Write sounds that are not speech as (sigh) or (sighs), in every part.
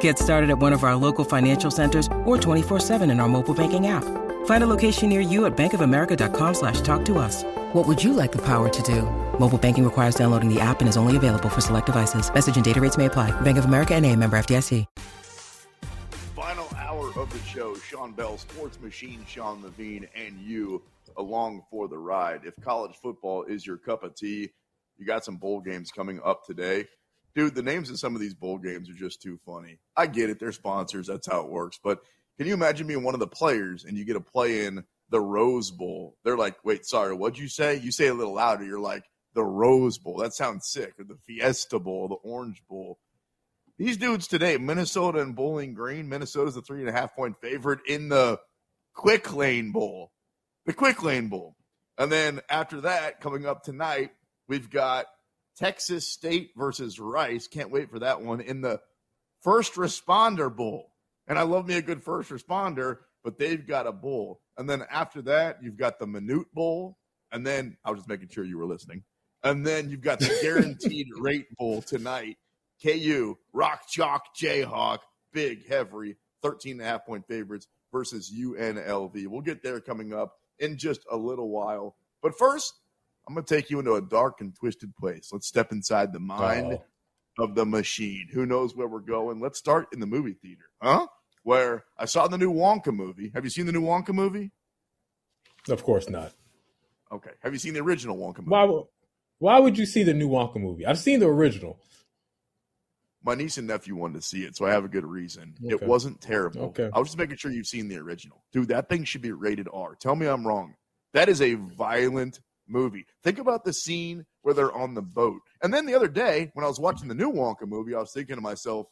Get started at one of our local financial centers or 24-7 in our mobile banking app. Find a location near you at bankofamerica.com slash talk to us. What would you like the power to do? Mobile banking requires downloading the app and is only available for select devices. Message and data rates may apply. Bank of America and a member FDIC. Final hour of the show. Sean Bell, Sports Machine, Sean Levine, and you along for the ride. If college football is your cup of tea, you got some bowl games coming up today dude, the names of some of these bowl games are just too funny. I get it; they're sponsors. That's how it works. But can you imagine being one of the players and you get a play in the Rose Bowl? They're like, "Wait, sorry, what'd you say?" You say it a little louder. You're like, "The Rose Bowl." That sounds sick. Or the Fiesta Bowl, the Orange Bowl. These dudes today, Minnesota and Bowling Green. Minnesota's a three and a half point favorite in the Quick Lane Bowl, the Quick Lane Bowl. And then after that, coming up tonight, we've got Texas State versus Rice. Can't wait for that one in the First Responder Bowl. And I love me a good first responder, but they've got a bowl. And then after that, you've got the Minute Bowl. And then I was just making sure you were listening. And then you've got the Guaranteed (laughs) Rate Bowl tonight. KU, Rock Chalk, Jayhawk, big, heavy, 13 and a half point favorites versus UNLV. We'll get there coming up in just a little while. But first, I'm going to take you into a dark and twisted place. Let's step inside the mind oh. of the machine. Who knows where we're going? Let's start in the movie theater, huh? Where I saw the new Wonka movie. Have you seen the new Wonka movie? Of course not. Okay. Have you seen the original Wonka movie? Why, why would you see the new Wonka movie? I've seen the original. My niece and nephew wanted to see it, so I have a good reason. Okay. It wasn't terrible. Okay. I was just making sure you've seen the original. Dude, that thing should be rated R. Tell me I'm wrong. That is a violent movie. Think about the scene where they're on the boat. And then the other day, when I was watching the new Wonka movie, I was thinking to myself,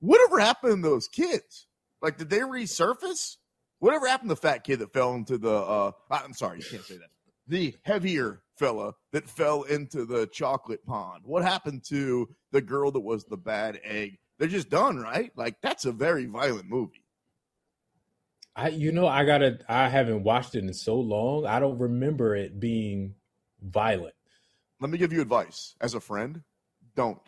whatever happened to those kids? Like, did they resurface? Whatever happened to the fat kid that fell into the, uh, I'm sorry, you can't say that. The heavier fella that fell into the chocolate pond. What happened to the girl that was the bad egg? They're just done, right? Like, that's a very violent movie. I you know I gotta I haven't watched it in so long. I don't remember it being violent. Let me give you advice as a friend. Don't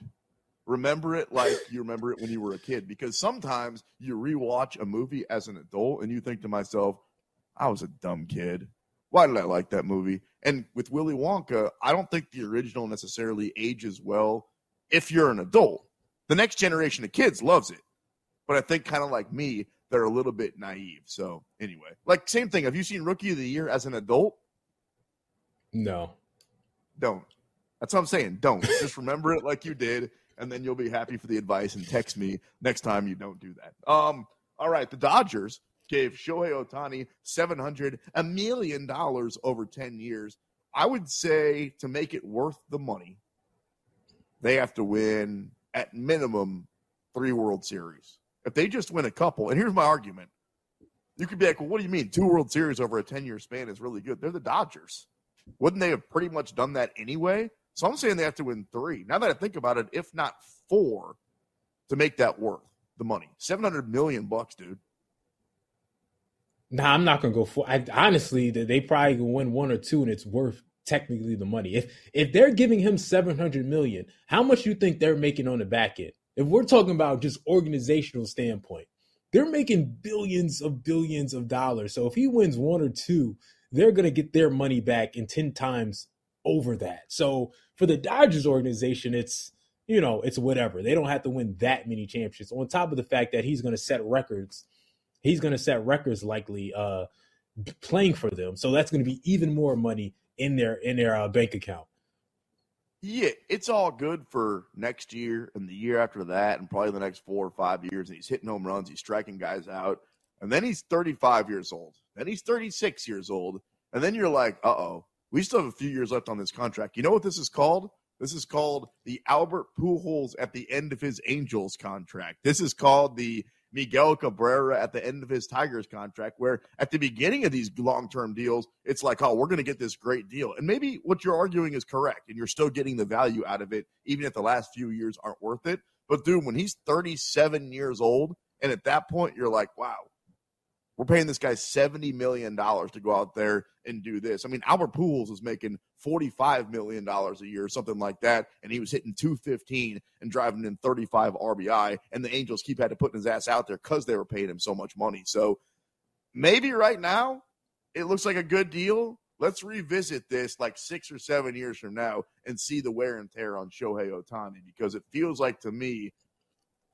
remember it like you remember it when you were a kid because sometimes you rewatch a movie as an adult and you think to myself, I was a dumb kid. Why did I like that movie? And with Willy Wonka, I don't think the original necessarily ages well if you're an adult. The next generation of kids loves it. But I think kind of like me, they're a little bit naive. So anyway, like same thing. Have you seen Rookie of the Year as an adult? No. Don't. That's what I'm saying. Don't. (laughs) Just remember it like you did, and then you'll be happy for the advice and text me next time you don't do that. Um, all right, the Dodgers gave Shohei Ohtani seven hundred a million dollars over ten years. I would say to make it worth the money, they have to win at minimum three World Series. If they just win a couple, and here's my argument. You could be like, well, what do you mean? Two World Series over a 10 year span is really good. They're the Dodgers. Wouldn't they have pretty much done that anyway? So I'm saying they have to win three. Now that I think about it, if not four, to make that worth the money. 700 million bucks, dude. Nah, I'm not gonna go for. I, honestly, they probably can win one or two, and it's worth technically the money. If if they're giving him 700 million, how much you think they're making on the back end? If we're talking about just organizational standpoint, they're making billions of billions of dollars. So if he wins one or two, they're going to get their money back in 10 times over that. So for the Dodgers organization, it's, you know, it's whatever. They don't have to win that many championships. On top of the fact that he's going to set records, he's going to set records likely uh playing for them. So that's going to be even more money in their in their uh, bank account. Yeah, it's all good for next year and the year after that, and probably the next four or five years. And he's hitting home runs, he's striking guys out. And then he's 35 years old. Then he's 36 years old. And then you're like, uh oh, we still have a few years left on this contract. You know what this is called? This is called the Albert Pujols at the end of his Angels contract. This is called the Miguel Cabrera at the end of his Tigers contract, where at the beginning of these long term deals, it's like, oh, we're going to get this great deal. And maybe what you're arguing is correct, and you're still getting the value out of it, even if the last few years aren't worth it. But dude, when he's 37 years old, and at that point, you're like, wow, we're paying this guy $70 million to go out there and do this. I mean, Albert Pujols was making $45 million a year, something like that, and he was hitting 215 and driving in 35 RBI, and the Angels keep had to put his ass out there because they were paying him so much money. So maybe right now it looks like a good deal. Let's revisit this like six or seven years from now and see the wear and tear on Shohei Ohtani because it feels like to me,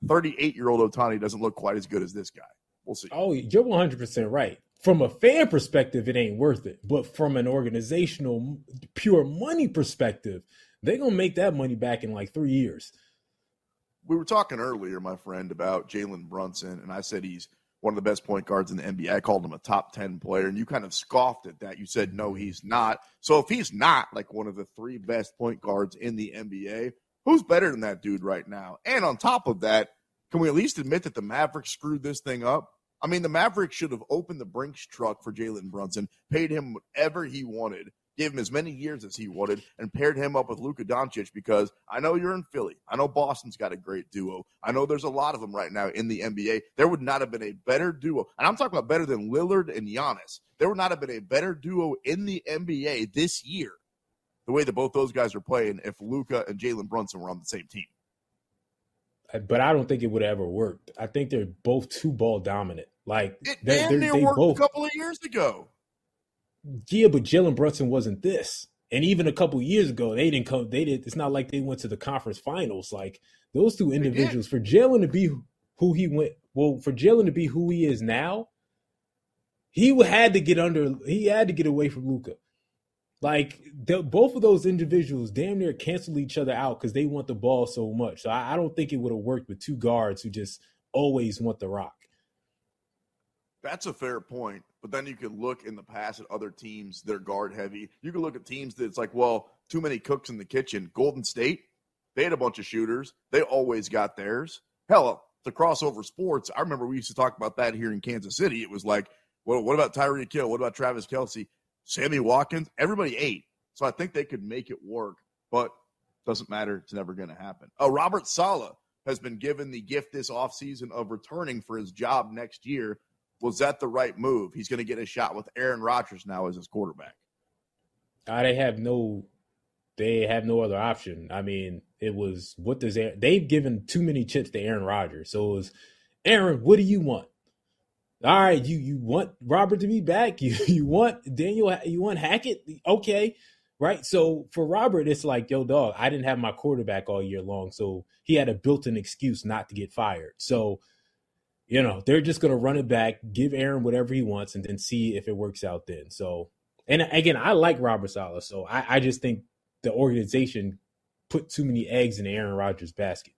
38 year old Ohtani doesn't look quite as good as this guy. We'll see. Oh, you're 100% right. From a fan perspective, it ain't worth it. But from an organizational, pure money perspective, they're going to make that money back in like three years. We were talking earlier, my friend, about Jalen Brunson, and I said he's one of the best point guards in the NBA. I called him a top 10 player, and you kind of scoffed at that. You said, no, he's not. So if he's not like one of the three best point guards in the NBA, who's better than that dude right now? And on top of that, can we at least admit that the Mavericks screwed this thing up? I mean, the Mavericks should have opened the Brinks truck for Jalen Brunson, paid him whatever he wanted, gave him as many years as he wanted, and paired him up with Luka Doncic because I know you're in Philly. I know Boston's got a great duo. I know there's a lot of them right now in the NBA. There would not have been a better duo. And I'm talking about better than Lillard and Giannis. There would not have been a better duo in the NBA this year, the way that both those guys are playing, if Luka and Jalen Brunson were on the same team but I don't think it would have ever worked. I think they're both too ball dominant. Like it they, damn near worked both, a couple of years ago. Yeah, but Jalen Brunson wasn't this. And even a couple years ago, they didn't come. They did. It's not like they went to the conference finals. Like those two individuals, for Jalen to be who he went, well, for Jalen to be who he is now, he had to get under. He had to get away from Luka. Like both of those individuals damn near cancel each other out because they want the ball so much. So I, I don't think it would have worked with two guards who just always want the rock. That's a fair point. But then you could look in the past at other teams that are guard heavy. You could look at teams that it's like, well, too many cooks in the kitchen. Golden State, they had a bunch of shooters. They always got theirs. Hell, the crossover sports. I remember we used to talk about that here in Kansas City. It was like, well, what about Tyreek Hill? What about Travis Kelce? Sammy Watkins, everybody ate. So I think they could make it work, but doesn't matter. It's never going to happen. Uh, Robert Saleh has been given the gift this offseason of returning for his job next year. Was that the right move? He's going to get a shot with Aaron Rodgers now as his quarterback. Uh, they have no, they have no other option. I mean, it was what does Aaron, they've given too many chips to Aaron Rodgers. So it was Aaron, what do you want? All right, you you want Robert to be back? (laughs) You you want Daniel? You want Hackett? Okay, right. So for Robert, it's like, yo, dog, I didn't have my quarterback all year long, so he had a built-in excuse not to get fired. So, you know, they're just gonna run it back, give Aaron whatever he wants, and then see if it works out. Then, so, and again, I like Robert Saleh, so I, I just think the organization put too many eggs in Aaron Rodgers' basket.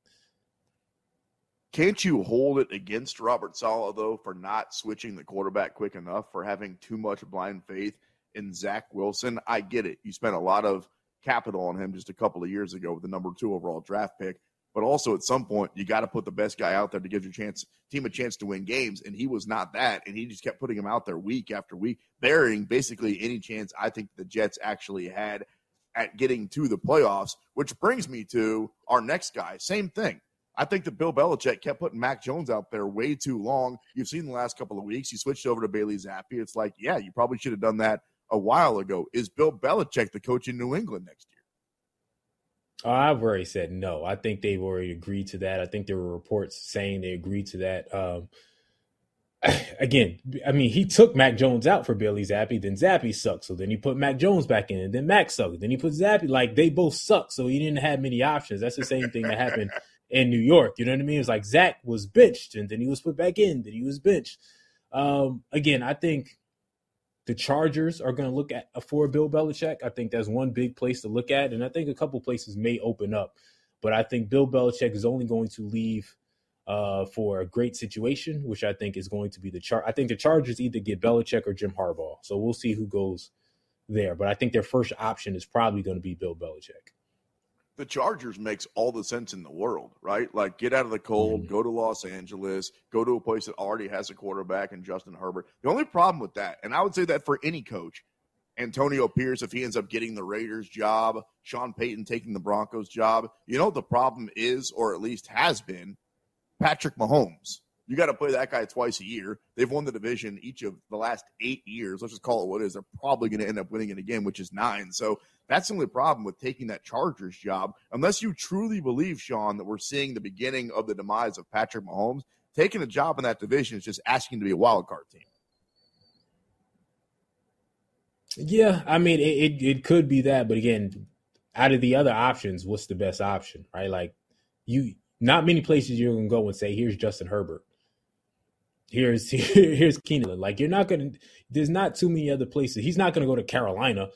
Can't you hold it against Robert Saleh though for not switching the quarterback quick enough for having too much blind faith in Zach Wilson? I get it. You spent a lot of capital on him just a couple of years ago with the number two overall draft pick. But also at some point you got to put the best guy out there to give your chance team a chance to win games. And he was not that. And he just kept putting him out there week after week, burying basically any chance I think the Jets actually had at getting to the playoffs, which brings me to our next guy. Same thing. I think that Bill Belichick kept putting Mac Jones out there way too long. You've seen the last couple of weeks. He switched over to Bailey Zappe. It's like, yeah, you probably should have done that a while ago. Is Bill Belichick the coach in New England next year? I've already said no. I think they've already agreed to that. I think there were reports saying they agreed to that. Um, (laughs) again, I mean, he took Mac Jones out for Bailey Zappe, then Zappe sucked. So then he put Mac Jones back in, and then Mac sucked. Then he put Zappe. Like they both suck. So he didn't have many options. That's the same thing that happened in New York. You know what I mean? It's like Zach was benched and then he was put back in, then he was benched. Um, again, I think the Chargers are going to look at for Bill Belichick. I think that's one big place to look at, and I think a couple places may open up. But I think Bill Belichick is only going to leave uh, for a great situation, which I think is going to be the chart. I think the Chargers either get Belichick or Jim Harbaugh, so we'll see who goes there. But I think their first option is probably going to be Bill Belichick the Chargers makes all the sense in the world, right? Like get out of the cold, mm-hmm. go to Los Angeles, go to a place that already has a quarterback and Justin Herbert. The only problem with that, and I would say that for any coach, Antonio Pierce, if he ends up getting the Raiders job, Sean Payton taking the Broncos job, you know what the problem is, or at least has been, Patrick Mahomes. You got to play that guy twice a year. They've won the division each of the last eight years. Let's just call it what it is. They're probably going to end up winning it again, which is nine. So that's the only problem with taking that Chargers job. Unless you truly believe, Sean, that we're seeing the beginning of the demise of Patrick Mahomes, taking a job in that division is just asking to be a wild card team. Yeah, I mean, it, it, it could be that, but again, out of the other options, what's the best option, right? Like, you, not many places you're gonna go and say, "Here's Justin Herbert." Here's (laughs) here's Keenan Allen. Like you're not gonna. There's not too many other places. He's not gonna go to Carolina.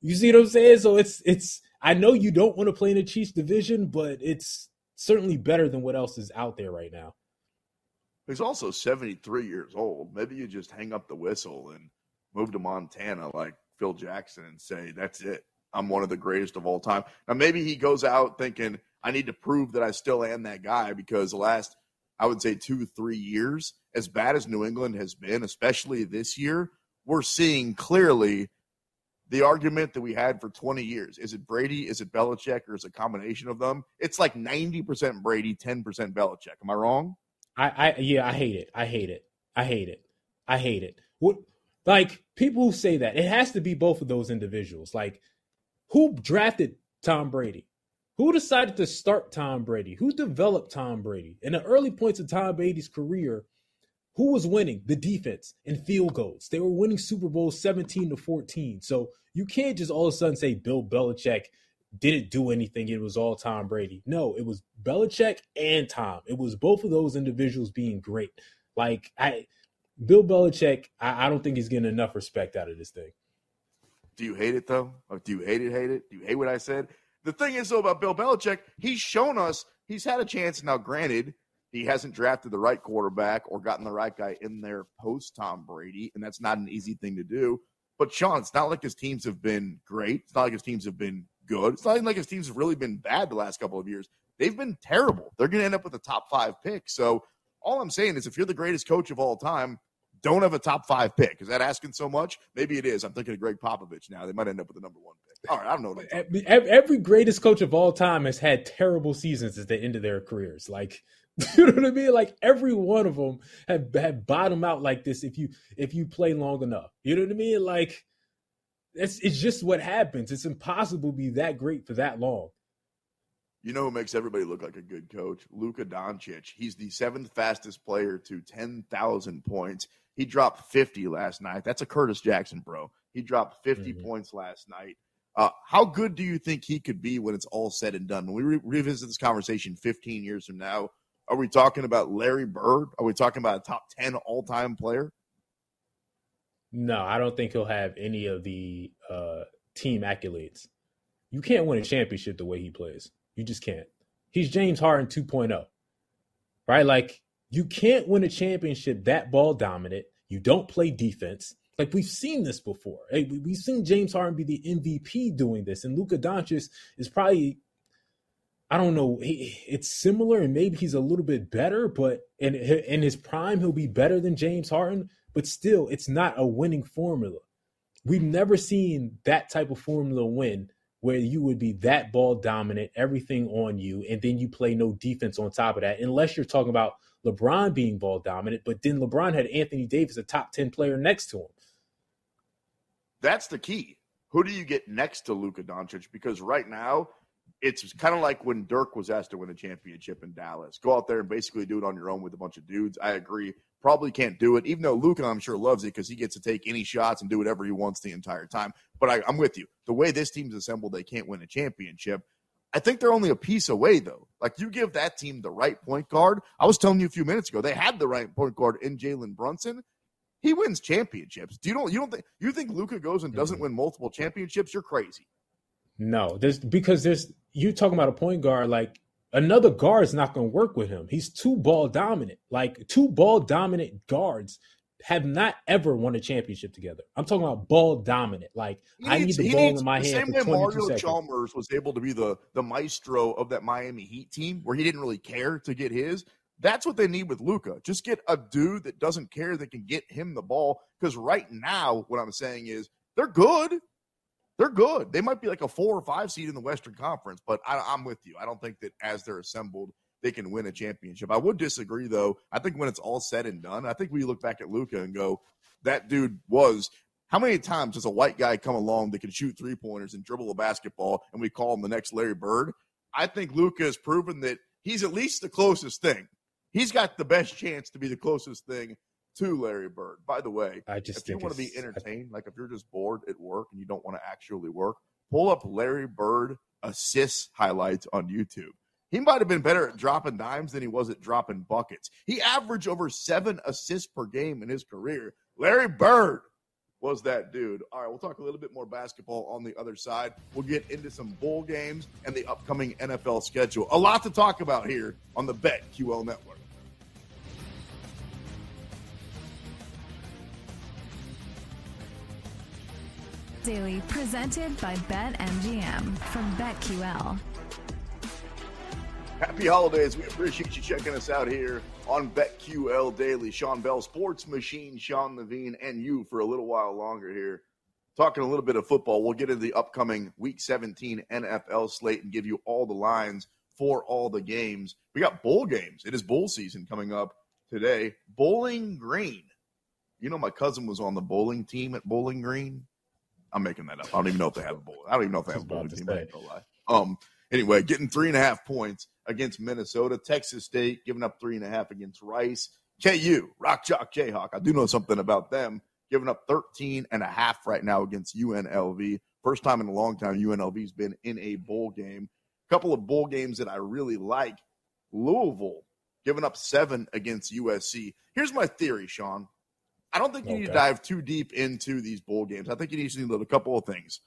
You see what I'm saying? So it's it's. I know you don't want to play in the Chiefs division, but it's certainly better than what else is out there right now. He's also 73 years old. Maybe you just hang up the whistle and move to Montana like Phil Jackson and say, "That's it. I'm one of the greatest of all time." Now maybe he goes out thinking, "I need to prove that I still am that guy," because the last I would say two, three years, as bad as New England has been, especially this year, we're seeing clearly the argument that we had for 20 years. Is it Brady? Is it Belichick? Or is it a combination of them? It's like 90% Brady, 10% Belichick. Am I wrong? I, I yeah, I hate it. I hate it. I hate it. I hate it. What like people who say that it has to be both of those individuals. Like who drafted Tom Brady? Who decided to start Tom Brady? Who developed Tom Brady? In the early points of Tom Brady's career, who was winning? The defense and field goals. They were winning Super Bowls 17 to 14. So you can't just all of a sudden say Bill Belichick didn't do anything. It was all Tom Brady. No, it was Belichick and Tom. It was both of those individuals being great. Like I Bill Belichick, I, I don't think he's getting enough respect out of this thing. Do you hate it though? Or do you hate it? Hate it? Do you hate what I said? The thing is, though, about Bill Belichick, he's shown us he's had a chance. Now, granted, he hasn't drafted the right quarterback or gotten the right guy in there post Tom Brady, and that's not an easy thing to do. But Sean, it's not like his teams have been great. It's not like his teams have been good. It's not like his teams have really been bad the last couple of years. They've been terrible. They're going to end up with a top five pick. So all I'm saying is, if you're the greatest coach of all time, don't have a top five pick. Is that asking so much? Maybe it is. I'm thinking of Gregg Popovich now. They might end up with the number one pick. All right, I don't know. Every greatest coach of all time has had terrible seasons at the end of their careers. Like, (laughs) you know what I mean? Like every one of them have have bottomed out like this. If you if you play long enough, you know what I mean? Like, it's it's just what happens. It's impossible to be that great for that long. You know who makes everybody look like a good coach? Luka Doncic. He's the seventh fastest player to 10,000 points. He dropped 50 last night. That's a Curtis Jackson, bro. He dropped 50 mm-hmm. points last night. Uh, how good do you think he could be when it's all said and done? When we re- revisit this conversation 15 years from now, are we talking about Larry Bird? Are we talking about a top 10 all time player? No, I don't think he'll have any of the uh, team accolades. You can't win a championship the way he plays. You just can't. He's James Harden 2.0, right? Like you can't win a championship that ball dominant. You don't play defense. Like we've seen this before. Hey, we've seen James Harden be the MVP doing this, and Luka Doncic is probably, I don't know, he, it's similar, and maybe he's a little bit better, but in in his prime he'll be better than James Harden. But still, it's not a winning formula. We've never seen that type of formula win where you would be that ball dominant, everything on you, and then you play no defense on top of that, unless you're talking about LeBron being ball dominant, but then LeBron had Anthony Davis, a top 10 player next to him. That's the key. Who do you get next to Luka Doncic? Because right now, it's kind of like when Dirk was asked to win a championship in Dallas. Go out there and basically do it on your own with a bunch of dudes. I agree. Probably can't do it, even though Luka, I'm sure, loves it because he gets to take any shots and do whatever he wants the entire time. But I, I'm with you. The way this team's assembled, they can't win a championship. I think they're only a piece away, though. Like you give that team the right point guard. I was telling you a few minutes ago, they had the right point guard in Jalen Brunson. he wins championships. Do you don't you don't think you think Luka goes and doesn't mm-hmm. win multiple championships? You're crazy. No, there's because there's you talking about a point guard like another guard is not going to work with him. He's too ball dominant. Like two ball dominant guards have not ever won a championship together. I'm talking about ball dominant. Like needs, I need the ball needs, in my hand. The same way Mario seconds. Chalmers was able to be the the maestro of that Miami Heat team, where he didn't really care to get his. That's what they need with Luka. Just get a dude that doesn't care that can get him the ball. Because right now, what I'm saying is they're good. They're good. They might be like a four or five seed in the Western Conference, but I, I'm with you. I don't think that as they're assembled, they can win a championship. I would disagree, though. I think when it's all said and done, I think we look back at Luka and go, that dude was. How many times does a white guy come along that can shoot three pointers and dribble a basketball, and we call him the next Larry Bird? I think Luka has proven that he's at least the closest thing he's got the best chance to be the closest thing to Larry Bird. By the way, I just if you want to be entertained, like if you're just bored at work and you don't want to actually work, pull up Larry Bird assists highlights on YouTube. He might have been better at dropping dimes than he was at dropping buckets. He averaged over seven assists per game in his career. Larry Bird was that dude. All right, we'll talk a little bit more basketball on the other side. We'll get into some bowl games and the upcoming NFL schedule. A lot to talk about here on the BetQL Network. Daily, presented by BetMGM from BetQL. Happy holidays. We appreciate you checking us out here on BetQL Daily. Sean Bell, Sports Machine, Sean Levine, and you for a little while longer here. Talking a little bit of football. We'll get into the upcoming Week 17 NFL slate and give you all the lines for all the games. We got bowl games. It is bowl season coming up today. Bowling Green. You know, my cousin was on the bowling team at Bowling Green. I'm making that up. I don't even know if they have a bowl. I don't even know if they have a bowling team. Lie. Um. Anyway, getting three and a half points against Minnesota. Texas State giving up three and a half against Rice. KU, Rock Chalk Jayhawk. I do know something about them. Giving up 13 and a half right now against UNLV. First time in a long time UNLV's been in a bowl game. A couple of bowl games that I really like. Louisville giving up seven against USC. Here's my theory, Sean. I don't think you okay. need to dive too deep into these bowl games. I think you need to know a couple of things.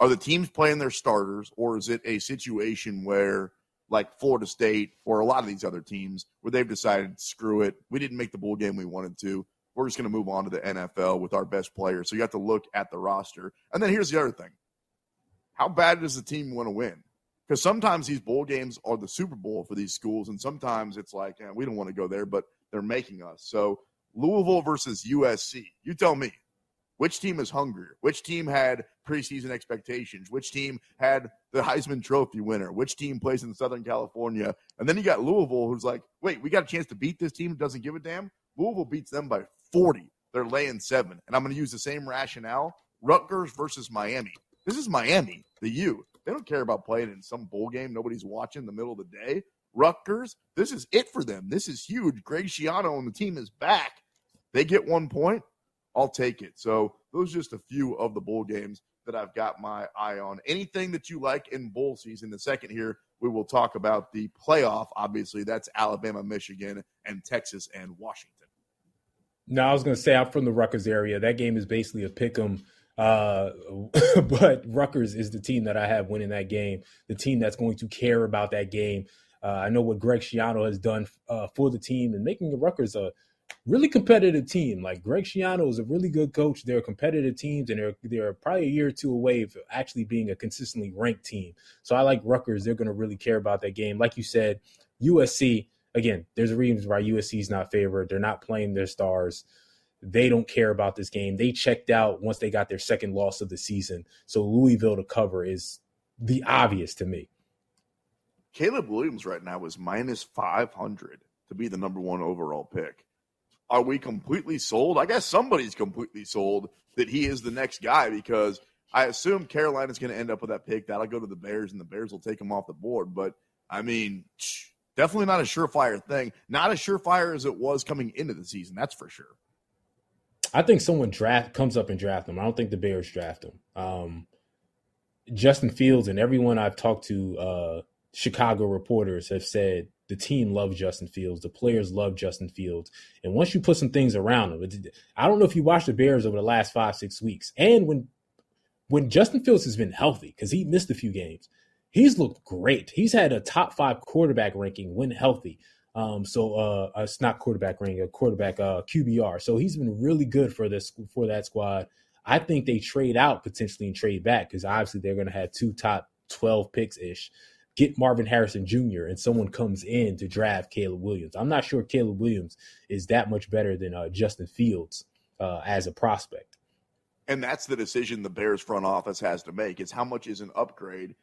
Are the teams playing their starters, or is it a situation where, like Florida State or a lot of these other teams, where they've decided, screw it, we didn't make the bowl game we wanted to. We're just going to move on to the NFL with our best players. So you have to look at the roster. And then here's the other thing how bad does the team want to win? Because sometimes these bowl games are the Super Bowl for these schools, and sometimes it's like, eh, we don't want to go there, but they're making us. So Louisville versus USC. You tell me. Which team is hungrier? Which team had preseason expectations? Which team had the Heisman Trophy winner? Which team plays in Southern California? And then you got Louisville, who's like, wait, we got a chance to beat this team doesn't give a damn. Louisville beats them by 40. They're laying seven. And I'm going to use the same rationale Rutgers versus Miami. This is Miami, the U. They don't care about playing in some bowl game nobody's watching in the middle of the day. Rutgers, this is it for them. This is huge. Greg Schiano and the team is back. They get one point, I'll take it. So those are just a few of the bowl games that I've got my eye on. Anything that you like in bowl season. The second here, we will talk about the playoff. Obviously, that's Alabama, Michigan, and Texas and Washington. No, I was going to say I'm from the Rutgers area. That game is basically a pick 'em. Uh, (laughs) but Rutgers is the team that I have winning that game, the team that's going to care about that game. Uh, I know what Greg Schiano has done uh, for the team and making the Rutgers a really competitive team. Like Greg Schiano is a really good coach. They're competitive teams, and they're they're probably a year or two away of actually being a consistently ranked team. So I like Rutgers. They're going to really care about that game. Like you said, USC again. There's a reason why USC is not favored. They're not playing their stars. They don't care about this game. They checked out once they got their second loss of the season. So Louisville to cover is the obvious to me. Caleb Williams right now is minus 500 to be the number one overall pick are we completely sold? I guess somebody's completely sold that he is the next guy because I assume Carolina's going to end up with that pick. That'll go to the Bears, and the Bears will take him off the board. But I mean, (sniffs) definitely not a surefire thing. Not as surefire as it was coming into the season. That's for sure. I think someone draft comes up and draft him. I don't think the Bears draft him. Um, Justin Fields and everyone I've talked to, uh, Chicago reporters have said the team loves Justin Fields. The players love Justin Fields. And once you put some things around him, I don't know if you watched the Bears over the last five, six weeks. And when when Justin Fields has been healthy, because he missed a few games, he's looked great. He's had a top five quarterback ranking when healthy. Um, so uh, it's not quarterback ranking, a quarterback uh, QBR. So he's been really good for this for that squad. I think they trade out potentially and trade back because obviously they're going to have two top twelve picks ish get Marvin Harrison Jr. and someone comes in to draft Caleb Williams. I'm not sure Caleb Williams is that much better than uh, Justin Fields uh, as a prospect. And that's the decision the Bears front office has to make is how much is an upgrade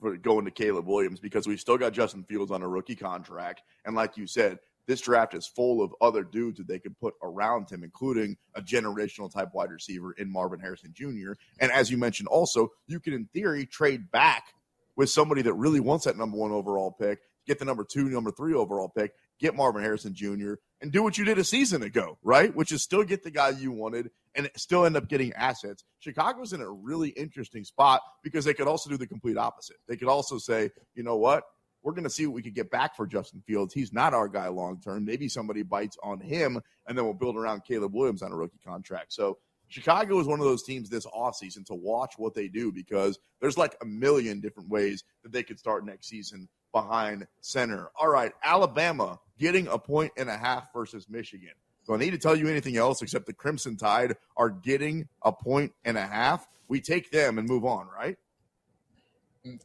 for going to Caleb Williams because we've still got Justin Fields on a rookie contract. And like you said, this draft is full of other dudes that they could put around him, including a generational type wide receiver in Marvin Harrison Jr. And as you mentioned, also, you can, in theory, trade back with somebody that really wants that number one overall pick, get the number two, number three overall pick, get Marvin Harrison Jr., and do what you did a season ago, right? Which is still get the guy you wanted and still end up getting assets. Chicago's in a really interesting spot because they could also do the complete opposite. They could also say, you know what? We're going to see what we could get back for Justin Fields. He's not our guy long term. Maybe somebody bites on him, and then we'll build around Caleb Williams on a rookie contract. So Chicago is one of those teams this offseason to watch what they do because there's like a million different ways that they could start next season behind center. All right, Alabama getting a point and a half versus Michigan. Do I need to tell you anything else except the Crimson Tide are getting a point and a half? We take them and move on, right?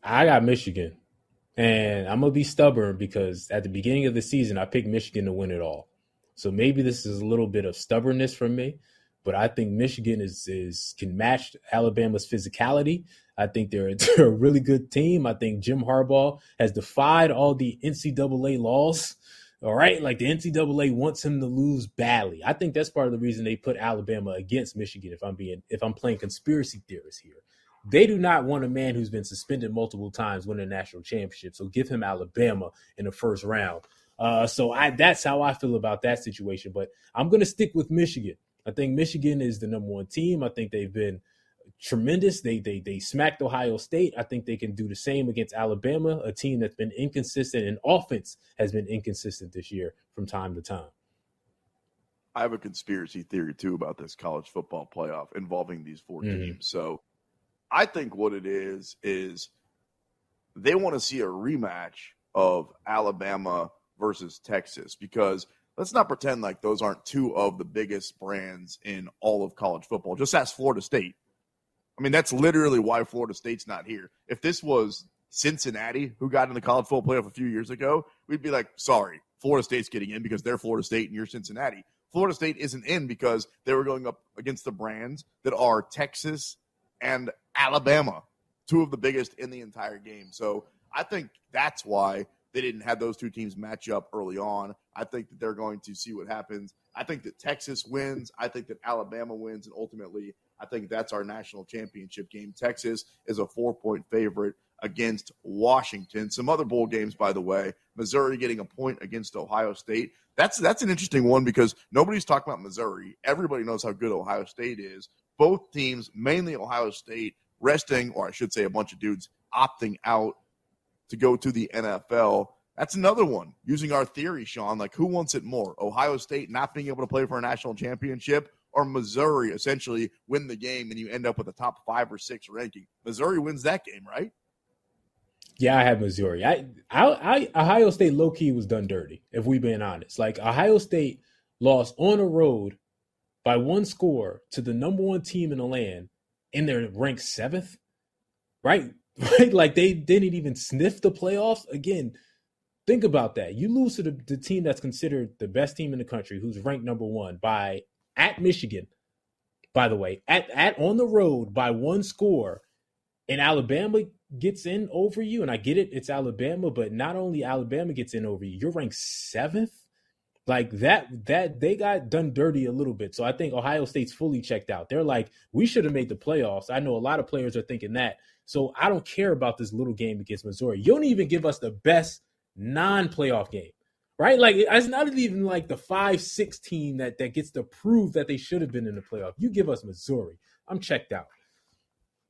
I got Michigan. And I'm going to be stubborn because at the beginning of the season, I picked Michigan to win it all. So maybe this is a little bit of stubbornness from me but I think Michigan is is can match Alabama's physicality. I think they're, (laughs) they're a really good team. I think Jim Harbaugh has defied all the NCAA laws. All right, like the NCAA wants him to lose badly. I think that's part of the reason they put Alabama against Michigan. If I'm being, if I'm playing conspiracy theorist here, they do not want a man who's been suspended multiple times win a national championship. So give him Alabama in the first round. Uh, so I that's how I feel about that situation. But I'm going to stick with Michigan. I think Michigan is the number one team. I think they've been tremendous. They they they smacked Ohio State. I think they can do the same against Alabama, a team that's been inconsistent and offense has been inconsistent this year from time to time. I have a conspiracy theory too about this college football playoff involving these 4 mm-hmm. teams. So I think what it is is they want to see a rematch of Alabama versus Texas because – let's not pretend like those aren't two of the biggest brands in all of college football. Just ask Florida State. I mean, that's literally why Florida State's not here. If this was Cincinnati, who got in the college football playoff a few years ago, we'd be like, sorry, Florida State's getting in because they're Florida State and you're Cincinnati. Florida State isn't in because they were going up against the brands that are Texas and Alabama, two of the biggest in the entire game. So I think that's why they didn't have those two teams match up early on. I think that they're going to see what happens. I think that Texas wins. I think that Alabama wins. And ultimately, I think that's our national championship game. Texas is a four point favorite against Washington. Some other bowl games, by the way. Missouri getting a point against Ohio State. That's that's an interesting one because nobody's talking about Missouri. Everybody knows how good Ohio State is. Both teams, mainly Ohio State, resting, or I should say, a bunch of dudes opting out to go to the NFL. That's another one using our theory, Sean. Like, who wants it more? Ohio State not being able to play for a national championship or Missouri essentially win the game and you end up with a top five or six ranking? Missouri wins that game, right? Yeah, I have Missouri. I, I, I Ohio State low key was done dirty, if we've been honest. Like, Ohio State lost on the road by one score to the number one team in the land, and they're ranked seventh, right? Right? Like they didn't even sniff the playoffs. Again, think about that. You lose to the, the team that's considered the best team in the country, who's ranked number one by at Michigan, by the way, at at on the road by one score, and Alabama gets in over you. And I get it, it's Alabama, but not only Alabama gets in over you, you're ranked seventh. Like that, that they got done dirty a little bit. So I think Ohio State's fully checked out. They're like, we should have made the playoffs. I know a lot of players are thinking that. So I don't care about this little game against Missouri. You don't even give us the best non-playoff game, right? Like it's not even like the five six team that that gets to prove that they should have been in the playoff. You give us Missouri, I'm checked out.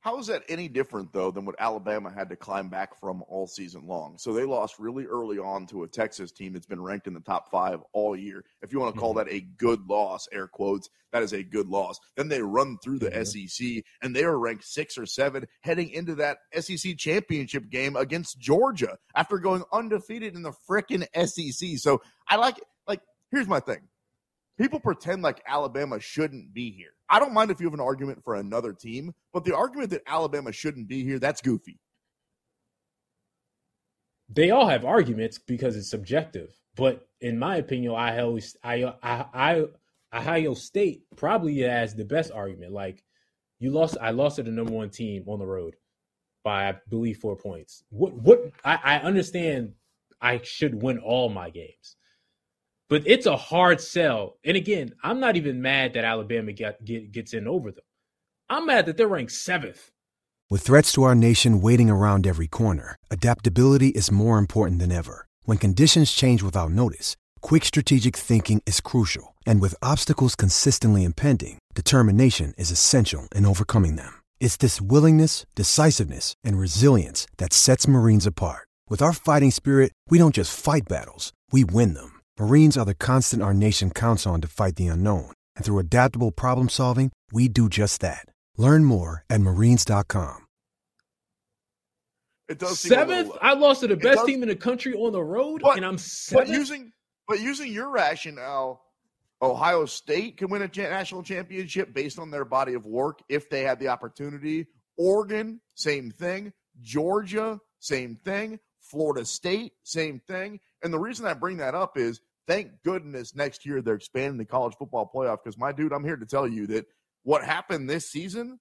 How is that any different, though, than what Alabama had to climb back from all season long? So they lost really early on to a Texas team that's been ranked in the top five all year. If you want to call mm-hmm. that a good loss, air quotes, that is a good loss. Then they run through the mm-hmm. SEC and they are ranked six or seven heading into that SEC championship game against Georgia after going undefeated in the freaking SEC. So I like, like, here's my thing people pretend like Alabama shouldn't be here. I don't mind if you have an argument for another team, but the argument that Alabama shouldn't be here, that's goofy. They all have arguments because it's subjective. But in my opinion, Ohio, I, I, Ohio State probably has the best argument. Like you lost, I lost to the number one team on the road by I believe four points. What what I, I understand I should win all my games. But it's a hard sell. And again, I'm not even mad that Alabama get, get, gets in over them. I'm mad that they're ranked seventh. With threats to our nation waiting around every corner, adaptability is more important than ever. When conditions change without notice, quick strategic thinking is crucial. And with obstacles consistently impending, determination is essential in overcoming them. It's this willingness, decisiveness, and resilience that sets Marines apart. With our fighting spirit, we don't just fight battles, we win them. Marines are the constant our nation counts on to fight the unknown. And through adaptable problem solving, we do just that. Learn more at marines.com. It does seventh. Little, I lost to the best does, team in the country on the road, but, and I'm seventh. But using but using your rationale, Ohio State can win a national championship based on their body of work if they had the opportunity. Oregon, same thing. Georgia, same thing. Florida State, same thing. And the reason I bring that up is thank goodness next year they're expanding the college football playoff because my dude, I'm here to tell you that what happened this season,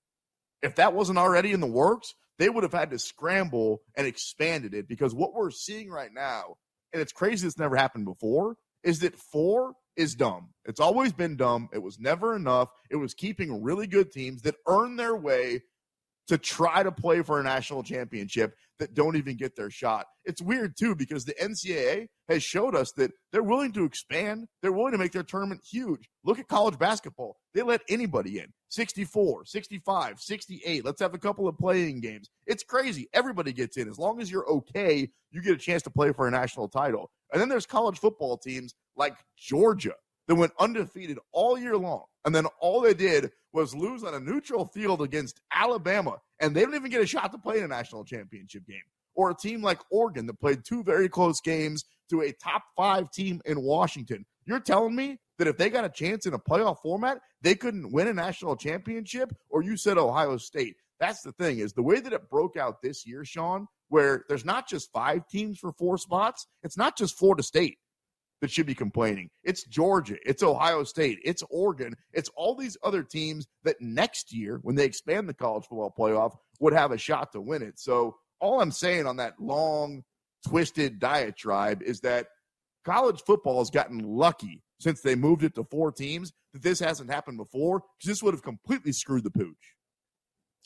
if that wasn't already in the works, they would have had to scramble and expanded it because what we're seeing right now, and it's crazy it's never happened before, is that four is dumb. It's always been dumb. It was never enough. It was keeping really good teams that earn their way to try to play for a national championship that don't even get their shot. It's weird too because the NCAA has showed us that they're willing to expand. They're willing to make their tournament huge. Look at college basketball. They let anybody in 64, 65, 68. Let's have a couple of playing games. It's crazy. Everybody gets in. As long as you're okay, you get a chance to play for a national title. And then there's college football teams like Georgia that went undefeated all year long. And then all they did was lose on a neutral field against Alabama, and they don't even get a shot to play in a national championship game. Or a team like Oregon that played two very close games to a top five team in Washington. You're telling me that if they got a chance in a playoff format, they couldn't win a national championship? Or you said Ohio State. That's the thing is the way that it broke out this year, Sean, where there's not just five teams for four spots. It's not just Florida State that should be complaining. It's Georgia, it's Ohio State, it's Oregon, it's all these other teams that next year, when they expand the college football playoff, would have a shot to win it. So, all I'm saying on that long, twisted diatribe is that college football has gotten lucky since they moved it to four teams that this hasn't happened before because this would have completely screwed the pooch.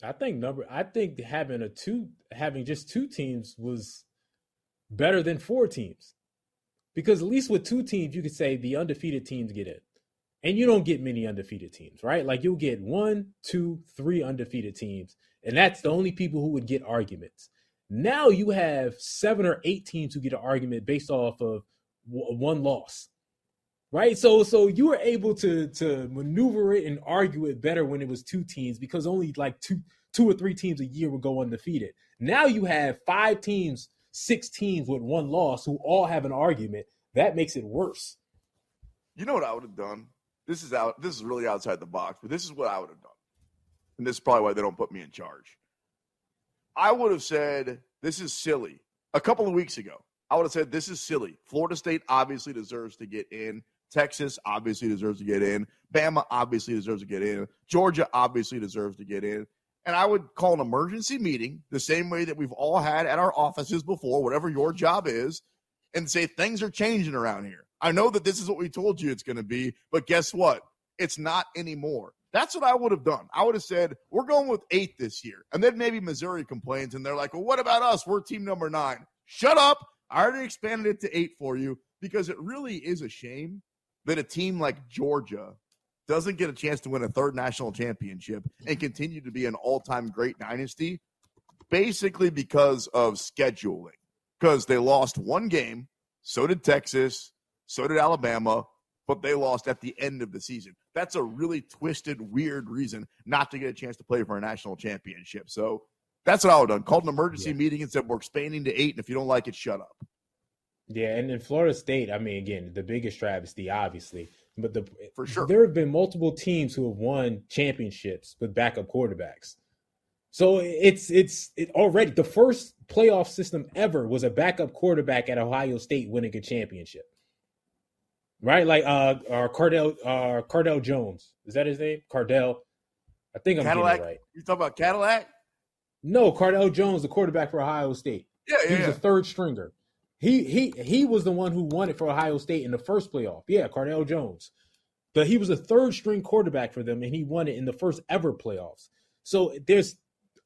I think number I think having a two having just two teams was better than four teams. Because at least with two teams, you could say the undefeated teams get in. And you don't get many undefeated teams, right? Like you'll get one, two, three undefeated teams. And that's the only people who would get arguments. Now you have seven or eight teams who get an argument based off of one loss right so so you were able to to maneuver it and argue it better when it was two teams because only like two two or three teams a year would go undefeated now you have five teams six teams with one loss who all have an argument, that makes it worse. You know what I would have done? This is out. This is really outside the box, but this is what I would have done, and this is probably why they don't put me in charge. I would have said this is silly. A couple of weeks ago, I would have said this is silly. Florida State obviously deserves to get in. Texas obviously deserves to get in. Bama obviously deserves to get in. Georgia obviously deserves to get in and I would call an emergency meeting the same way that we've all had at our offices before, whatever your job is, and say things are changing around here. I know that this is what we told you it's going to be, but guess what? It's not anymore. That's what I would have done. I would have said, we're going with eight this year. And then maybe Missouri complains and they're like, well, what about us? We're team number nine. Shut up. I already expanded it to eight for you because it really is a shame that a team like Georgia doesn't get a chance to win a third national championship and continue to be an all time great dynasty, basically because of scheduling. Because they lost one game, so did Texas, so did Alabama, but they lost at the end of the season. That's a really twisted, weird reason not to get a chance to play for a national championship. So that's what I would have done. Called an emergency yeah. meeting and said, We're expanding to eight, and if you don't like it, shut up. Yeah, and in Florida State, I mean, again, the biggest travesty, obviously, but the for sure there have been multiple teams who have won championships with backup quarterbacks. So it's it's it already the first playoff system ever was a backup quarterback at Ohio State winning a championship. Right, like uh, uh Cardale uh Cardale Jones is that his name? Cardell. I think I'm Cadillac. getting it right. You talking about Cadillac? No, Cardell Jones, the quarterback for Ohio State. Yeah, yeah. He's yeah. a third stringer. He he he was the one who won it for Ohio State in the first playoff. Yeah, Cardale Jones. But he was a third string quarterback for them, and he won it in the first ever playoffs. So there's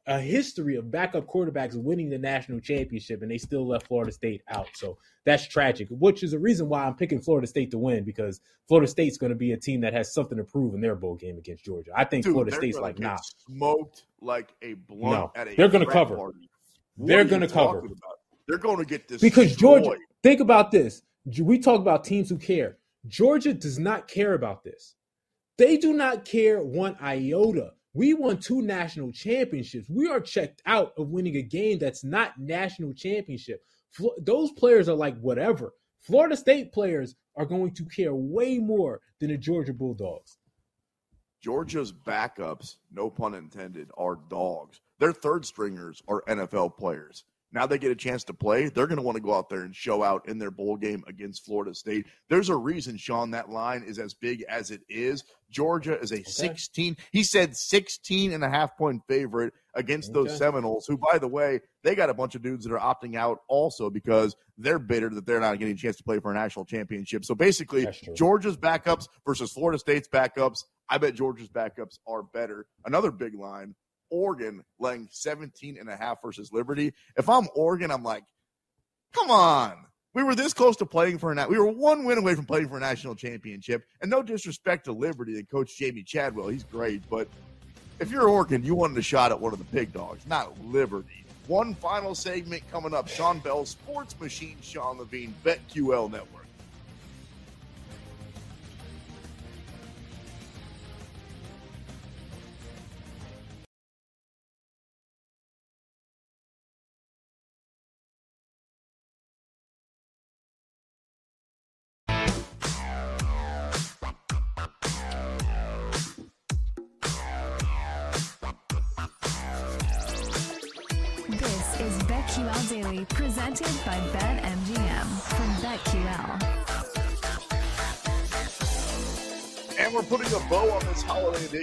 a history of backup quarterbacks winning the national championship, and they still left Florida State out. So that's tragic, which is the reason why I'm picking Florida State to win because Florida State's going to be a team that has something to prove in their bowl game against Georgia. I think Dude, Florida State's like, nah, smoked like a blunt no, at a they're going to cover. They're going to cover. About? They're going to get this because Georgia. Think about this. We talk about teams who care. Georgia does not care about this. They do not care one iota. We won two national championships. We are checked out of winning a game that's not national championship. Those players are like whatever. Florida State players are going to care way more than the Georgia Bulldogs. Georgia's backups, no pun intended, are dogs. Their third stringers are NFL players. Now they get a chance to play. They're going to want to go out there and show out in their bowl game against Florida State. There's a reason, Sean, that line is as big as it is. Georgia is a okay. 16, he said 16 and a half point favorite against okay. those Seminoles, who, by the way, they got a bunch of dudes that are opting out also because they're bitter that they're not getting a chance to play for a national championship. So basically, Georgia's backups versus Florida State's backups. I bet Georgia's backups are better. Another big line Oregon laying 17 and a half versus Liberty. If I'm Oregon, I'm like, come on. We were this close to playing for a we were one win away from playing for a national championship. And no disrespect to Liberty and Coach Jamey Chadwell, he's great, but if you're Oregon, you wanted a shot at one of the big dogs, not Liberty. One final segment coming up. Sean Bell, Sports Machine, Sean Levine, BetQL Network.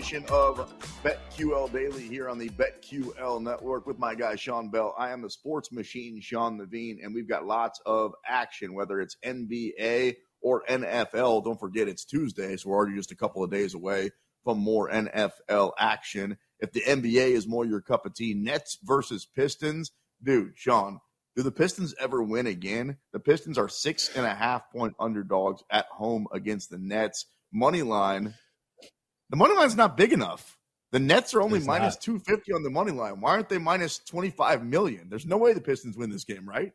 Edition of BetQL Daily here on the BetQL network with my guy Sean Bell. I am the sports machine, Sean Levine, and we've got lots of action, whether it's NBA or NFL. Don't forget it's Tuesday, so we're already just a couple of days away from more NFL action. If the NBA is more your cup of tea, Nets versus Pistons, dude, Sean, do the Pistons ever win again? The Pistons are six and a half point underdogs at home against the Nets. Money line, the money line's not big enough. The Nets are only minus 250 on the money line. Why aren't they minus 25 million? There's no way the Pistons win this game, right?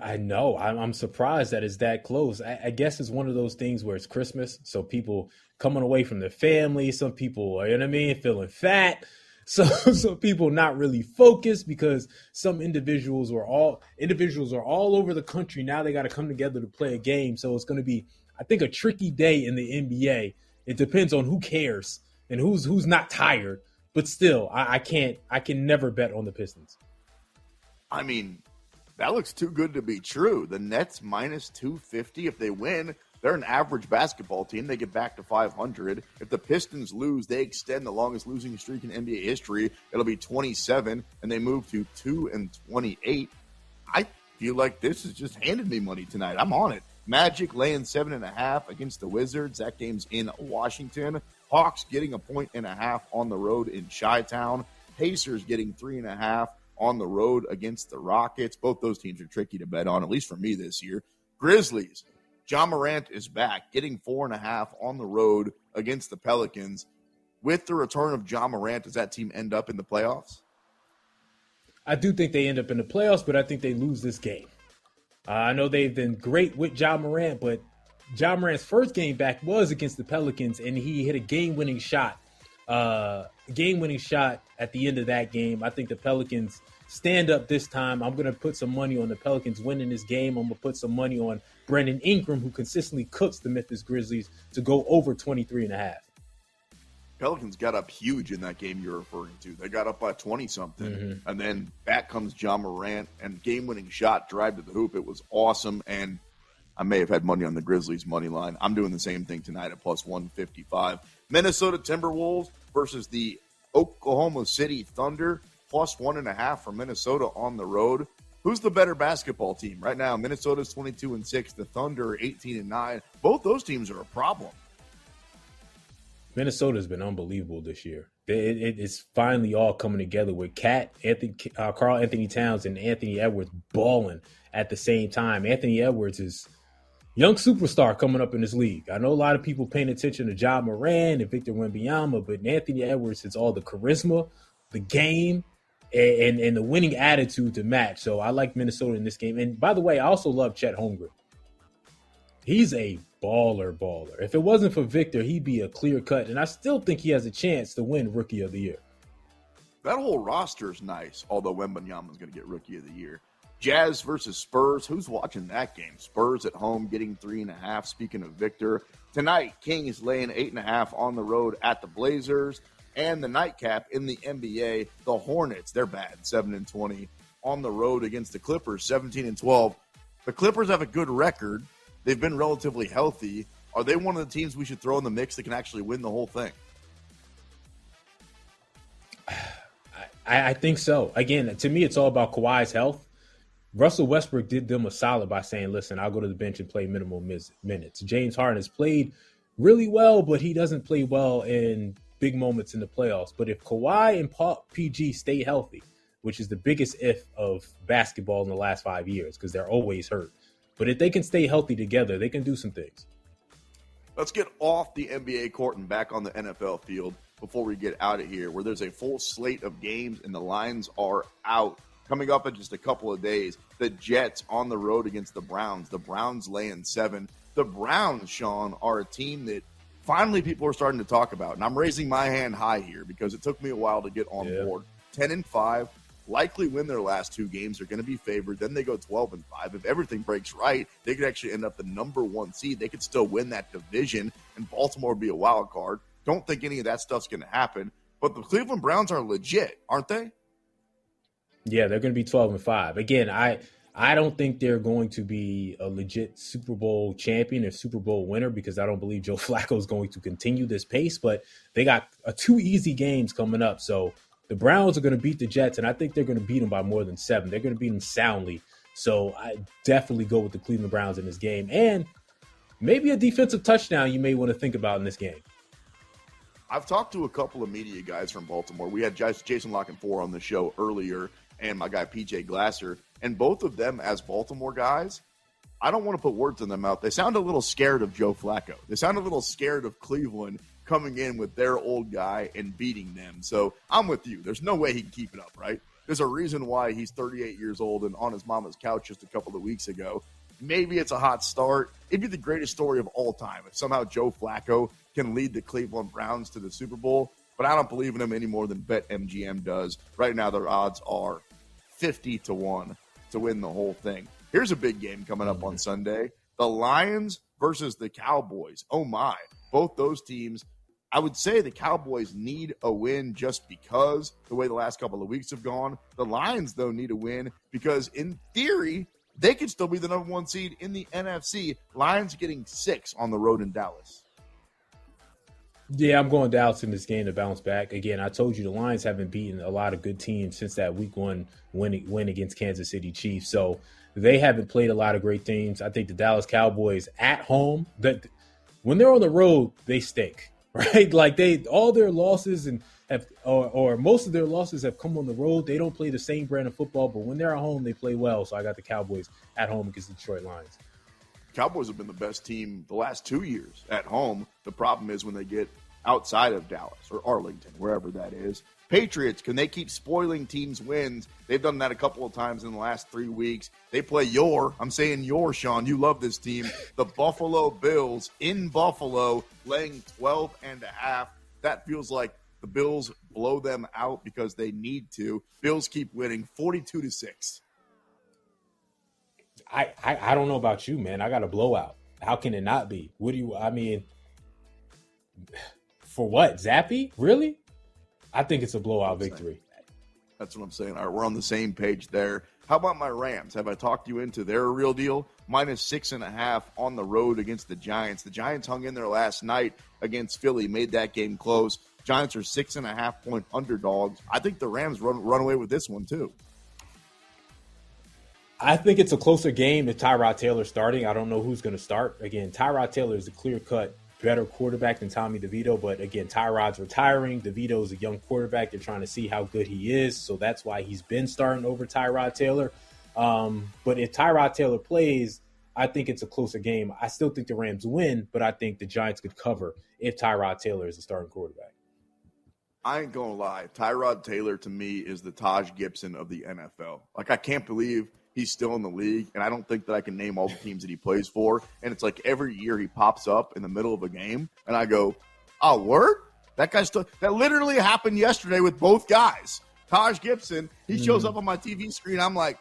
I know. I'm, I'm surprised that it's that close. I, I, guess it's one of those things where it's Christmas, so people coming away from their family. Some people, you know what I mean, feeling fat. (laughs) So so people not really focused because some individuals are all individuals are all over the country now. They got to come together to play a game. So it's going to be, I think, a tricky day in the NBA. It depends on who cares and who's who's not tired. But still, I, I can't. I can never bet on the Pistons. I mean, that looks too good to be true. The Nets minus 250 if they win. They're an average basketball team. They get back to 500. If the Pistons lose, they extend the longest losing streak in NBA history. It'll be 27, and they move to 2 and 28. I feel like this has just handed me money tonight. I'm on it. Magic laying seven and a half against the Wizards. That game's in Washington. Hawks getting a point and a half on the road in Chi Town. Pacers getting three and a half on the road against the Rockets. Both those teams are tricky to bet on, at least for me this year. Grizzlies Ja Morant is back, getting four and a half on the road against the Pelicans. With the return of Ja Morant, does that team end up in the playoffs? I do think they end up in the playoffs, but I think they lose this game. Uh, I know they've been great with Ja Morant, but Ja Morant's first game back was against the Pelicans, and he hit a game-winning shot. Uh, game-winning shot at the end of that game. I think the Pelicans stand up this time. I'm going to put some money on the Pelicans winning this game. I'm going to put some money on Brandon Ingram, who consistently cooks the Memphis Grizzlies, to go over 23 and a half. Pelicans got up huge in that game you're referring to. They got up by 20 something. Mm-hmm. And then back comes Ja Morant and game winning shot, drive to the hoop. It was awesome. And I may have had money on the Grizzlies money line. I'm doing the same thing tonight at plus 155. Minnesota Timberwolves versus the Oklahoma City Thunder, plus one and a half for Minnesota on the road. Who's the better basketball team right now? Minnesota's 22 and 6, the Thunder 18 and 9. Both those teams are a problem. Minnesota's been unbelievable this year. It, it, it's finally all coming together with Cat, Anthony, uh, Karl-Anthony Towns, and Anthony Edwards balling at the same time. Anthony Edwards is young superstar coming up in this league. I know a lot of people paying attention to Ja Morant and Victor Wembanyama, but Anthony Edwards has all the charisma, the game, and, and, and the winning attitude to match. So I like Minnesota in this game. And by the way, I also love Chet Holmgren. He's a baller, baller. If it wasn't for Victor, he'd be a clear cut, and I still think he has a chance to win Rookie of the Year. That whole roster is nice, although Wembanyama's going to get Rookie of the Year. Jazz versus Spurs. Who's watching that game? Spurs at home getting three and a half. Speaking of Victor, tonight Kings laying eight and a half on the road at the Blazers. And the nightcap in the NBA, the Hornets. They're bad, seven and twenty on the road against the Clippers, seventeen and twelve. The Clippers have a good record. They've been relatively healthy. Are they one of the teams we should throw in the mix that can actually win the whole thing? I, I think so. Again, to me, it's all about Kawhi's health. Russell Westbrook did them a solid by saying, "Listen, I'll go to the bench and play minimal minutes." James Harden has played really well, but he doesn't play well in big moments in the playoffs. But if Kawhi and PG stay healthy, which is the biggest if of basketball in the last five years, because they're always hurt, but if they can stay healthy together, they can do some things. Let's get off the NBA court and back on the NFL field before we get out of here, where there's a full slate of games and the lines are out. Coming up in just a couple of days, the Jets on the road against the Browns. The Browns laying seven. The Browns, Sean, are a team that finally people are starting to talk about. And I'm raising my hand high here because it took me a while to get on yeah. board. 10 and 5, likely win their last two games. They're going to be favored. Then they go 12 and 5. If everything breaks right, they could actually end up the number one seed. They could still win that division, and Baltimore be a wild card. Don't think any of that stuff's going to happen. But the Cleveland Browns are legit, aren't they? Yeah, they're going to be 12 and 5. Again, I I don't think they're going to be a legit Super Bowl champion or Super Bowl winner because I don't believe Joe (laughs) Flacco is going to continue this pace, but they got two easy games coming up. So the Browns are going to beat the Jets, and I think they're going to beat them by more than seven. They're going to beat them soundly. So I definitely go with the Cleveland Browns in this game, and maybe a defensive touchdown you may want to think about in this game. I've talked to a couple of media guys from Baltimore. We had Jason La Canfora on the show earlier, and my guy PJ Glasser, and both of them as Baltimore guys. I don't want to put words in their mouth. They sound a little scared of Joe Flacco. They sound a little scared of Cleveland coming in with their old guy and beating them. So I'm with you. There's no way he can keep it up, right? There's a reason why he's 38 years old and on his mama's couch just a couple of weeks ago. Maybe it's a hot start. It'd be the greatest story of all time if somehow Joe Flacco can lead the Cleveland Browns to the Super Bowl. But I don't believe in him any more than BetMGM does. Right now, their odds are 50 to 1 to win the whole thing. Here's a big game coming up on mm-hmm. Sunday the Lions versus the Cowboys. Oh, my. Both those teams I would say the Cowboys need a win just because the way the last couple of weeks have gone. The Lions, though, need a win because, in theory, they could still be the number one seed in the NFC. Lions getting six on the road in Dallas. Yeah, I'm going Dallas in this game to bounce back. Again, I told you the Lions haven't beaten a lot of good teams since that week one win, win against Kansas City Chiefs. So they haven't played a lot of great teams. I think the Dallas Cowboys at home, that when they're on the road, they stink. Right? (laughs) Like they all their losses and have or, or most of their losses have come on the road. They don't play the same brand of football, but when they're at home, they play well. So I got the Cowboys at home against the Detroit Lions. Cowboys have been the best team the last two years at home. The problem is when they get outside of Dallas or Arlington, wherever that is. Patriots, can they keep spoiling teams' wins? They've done that a couple of times in the last three weeks. They play your, I'm saying your, Sean, you love this team, the (laughs) Buffalo Bills in Buffalo, laying 12 and a half. That feels like the Bills blow them out because they need to. Bills keep winning 42 to 6. I, I, I don't know about you, man. I got a blowout. How can it not be? What do you, I mean, (sighs) for what? Zappe? Really? I think it's a blowout victory. That's what I'm saying. All right, we're on the same page there. How about my Rams? Have I talked you into their real deal? Minus six and a half on the road against the Giants. The Giants hung in there last night against Philly, made that game close. Giants are six and a half point underdogs. I think the Rams run run away with this one too. I think it's a closer game if Tyrod Taylor's starting. I don't know who's going to start. Again, Tyrod Taylor is a clear cut better quarterback than Tommy DeVito. But again, Tyrod's retiring. DeVito's a young quarterback. They're trying to see how good he is. So that's why he's been starting over Tyrod Taylor. Um, but if Tyrod Taylor plays, I think it's a closer game. I still think the Rams win, but I think the Giants could cover if Tyrod Taylor is the starting quarterback. I ain't gonna lie. Tyrod Taylor to me is the Taj Gibson of the NFL. Like I can't believe he's still in the league, and I don't think that I can name all the teams that he plays for. And it's like every year he pops up in the middle of a game, and I go, "Oh, word! That guy's still." That literally happened yesterday with both guys. Taj Gibson, he shows mm. up on my TV screen. I'm like,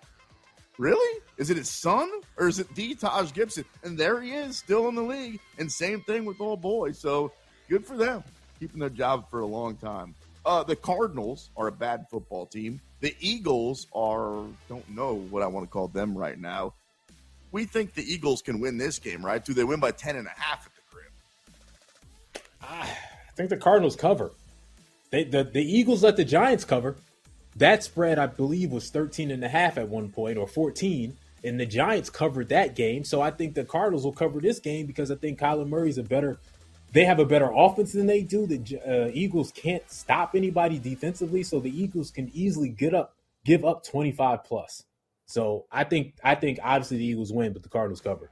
really? Is it his son or is it the Taj Gibson? And there he is, still in the league. And same thing with old boy. So good for them, keeping their job for a long time. Uh, the Cardinals are a bad football team. The Eagles are, don't know what I want to call them right now. We think the Eagles can win this game, right? Do they win by 10 and a half at the crib? I think the Cardinals cover. They, the, the Eagles let the Giants cover. That spread, I believe, was 13 and a half at one point or 14. And the Giants covered that game. So I think the Cardinals will cover this game because I think Kyler Murray is a better they have a better offense than they do. The uh, Eagles can't stop anybody defensively, so the Eagles can easily get up, give up 25 plus. So I think I think obviously the Eagles win, but the Cardinals cover.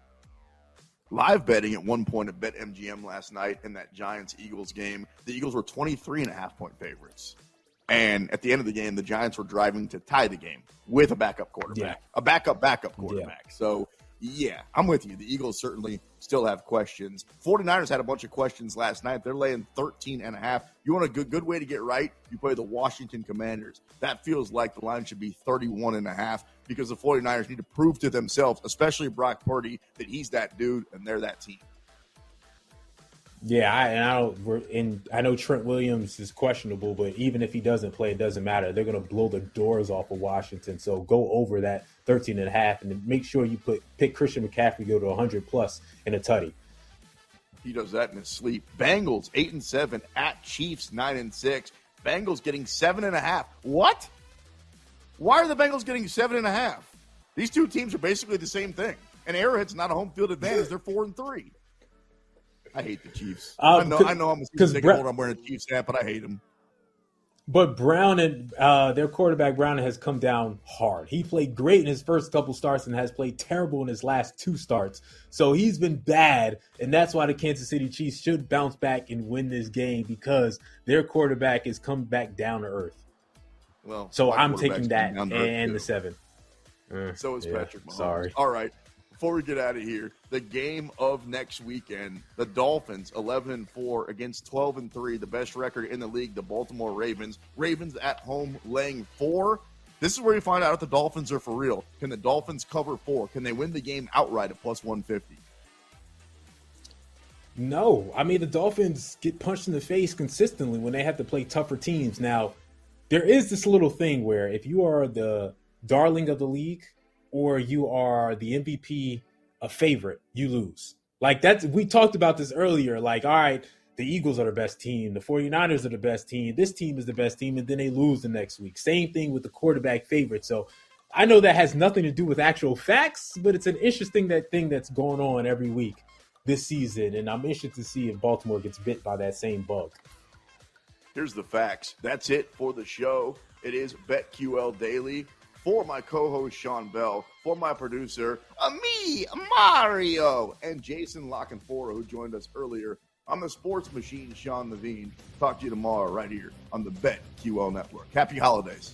Live betting at one point at BetMGM last night in that Giants Eagles game, the Eagles were 23 and a half point favorites. And at the end of the game, the Giants were driving to tie the game with a backup quarterback, yeah. a backup backup quarterback. Yeah. So yeah, I'm with you. The Eagles certainly still have questions. 49ers had a bunch of questions last night. They're laying 13 and a half. You want a good good way to get right? You play the Washington Commanders. That feels like the line should be 31 and a half because the 49ers need to prove to themselves, especially Brock Purdy, that he's that dude and they're that team. Yeah, I, and I don't. And I know Trent Williams is questionable, but even if he doesn't play, it doesn't matter. They're going to blow the doors off of Washington. So go over that 13 and a half, and make sure you put pick Christian McCaffrey go to 100 plus in a tutty. He does that in his sleep. Bengals eight and seven at Chiefs nine and six. Bengals getting seven and a half. What? Why are the Bengals getting seven and a half? These two teams are basically the same thing. And Arrowhead's not a home field advantage. They're four and three. I hate the Chiefs. Um, I know. I know. I'm a ticket holder. I'm wearing a Chiefs hat, but I hate them. But Brown and uh, their quarterback Brown has come down hard. He played great in his first couple starts and has played terrible in his last two starts. So he's been bad, and that's why the Kansas City Chiefs should bounce back and win this game because their quarterback has come back down to earth. Well, so I'm taking that and the seven. Uh, so is yeah, Patrick Mahomes. Sorry. All right before we get out of here, the game of next weekend, the Dolphins 11 and 4 against 12 and 3, the best record in the league, the Baltimore Ravens. Ravens at home laying 4. This is where you find out if the Dolphins are for real. Can the Dolphins cover 4? Can they win the game outright at plus 150? No. I mean, the Dolphins get punched in the face consistently when they have to play tougher teams. Now, there is this little thing where if you are the darling of the league, or you are the MVP, a favorite, you lose. Like that's we talked about this earlier. Like, all right, the Eagles are the best team, the 49ers are the best team, this team is the best team, and then they lose the next week. Same thing with the quarterback favorite. So I know that has nothing to do with actual facts, but it's an interesting that thing that's going on every week this season, and I'm interested to see if Baltimore gets bit by that same bug. Here's the facts. That's it for the show. It is BetQL Daily. For my co host, Sean Bell, for my producer, uh, me, Mario, and Jason La Canfora, who joined us earlier. I'm the sports machine, Sean Levine. Talk to you tomorrow right here on the BetQL Network. Happy holidays.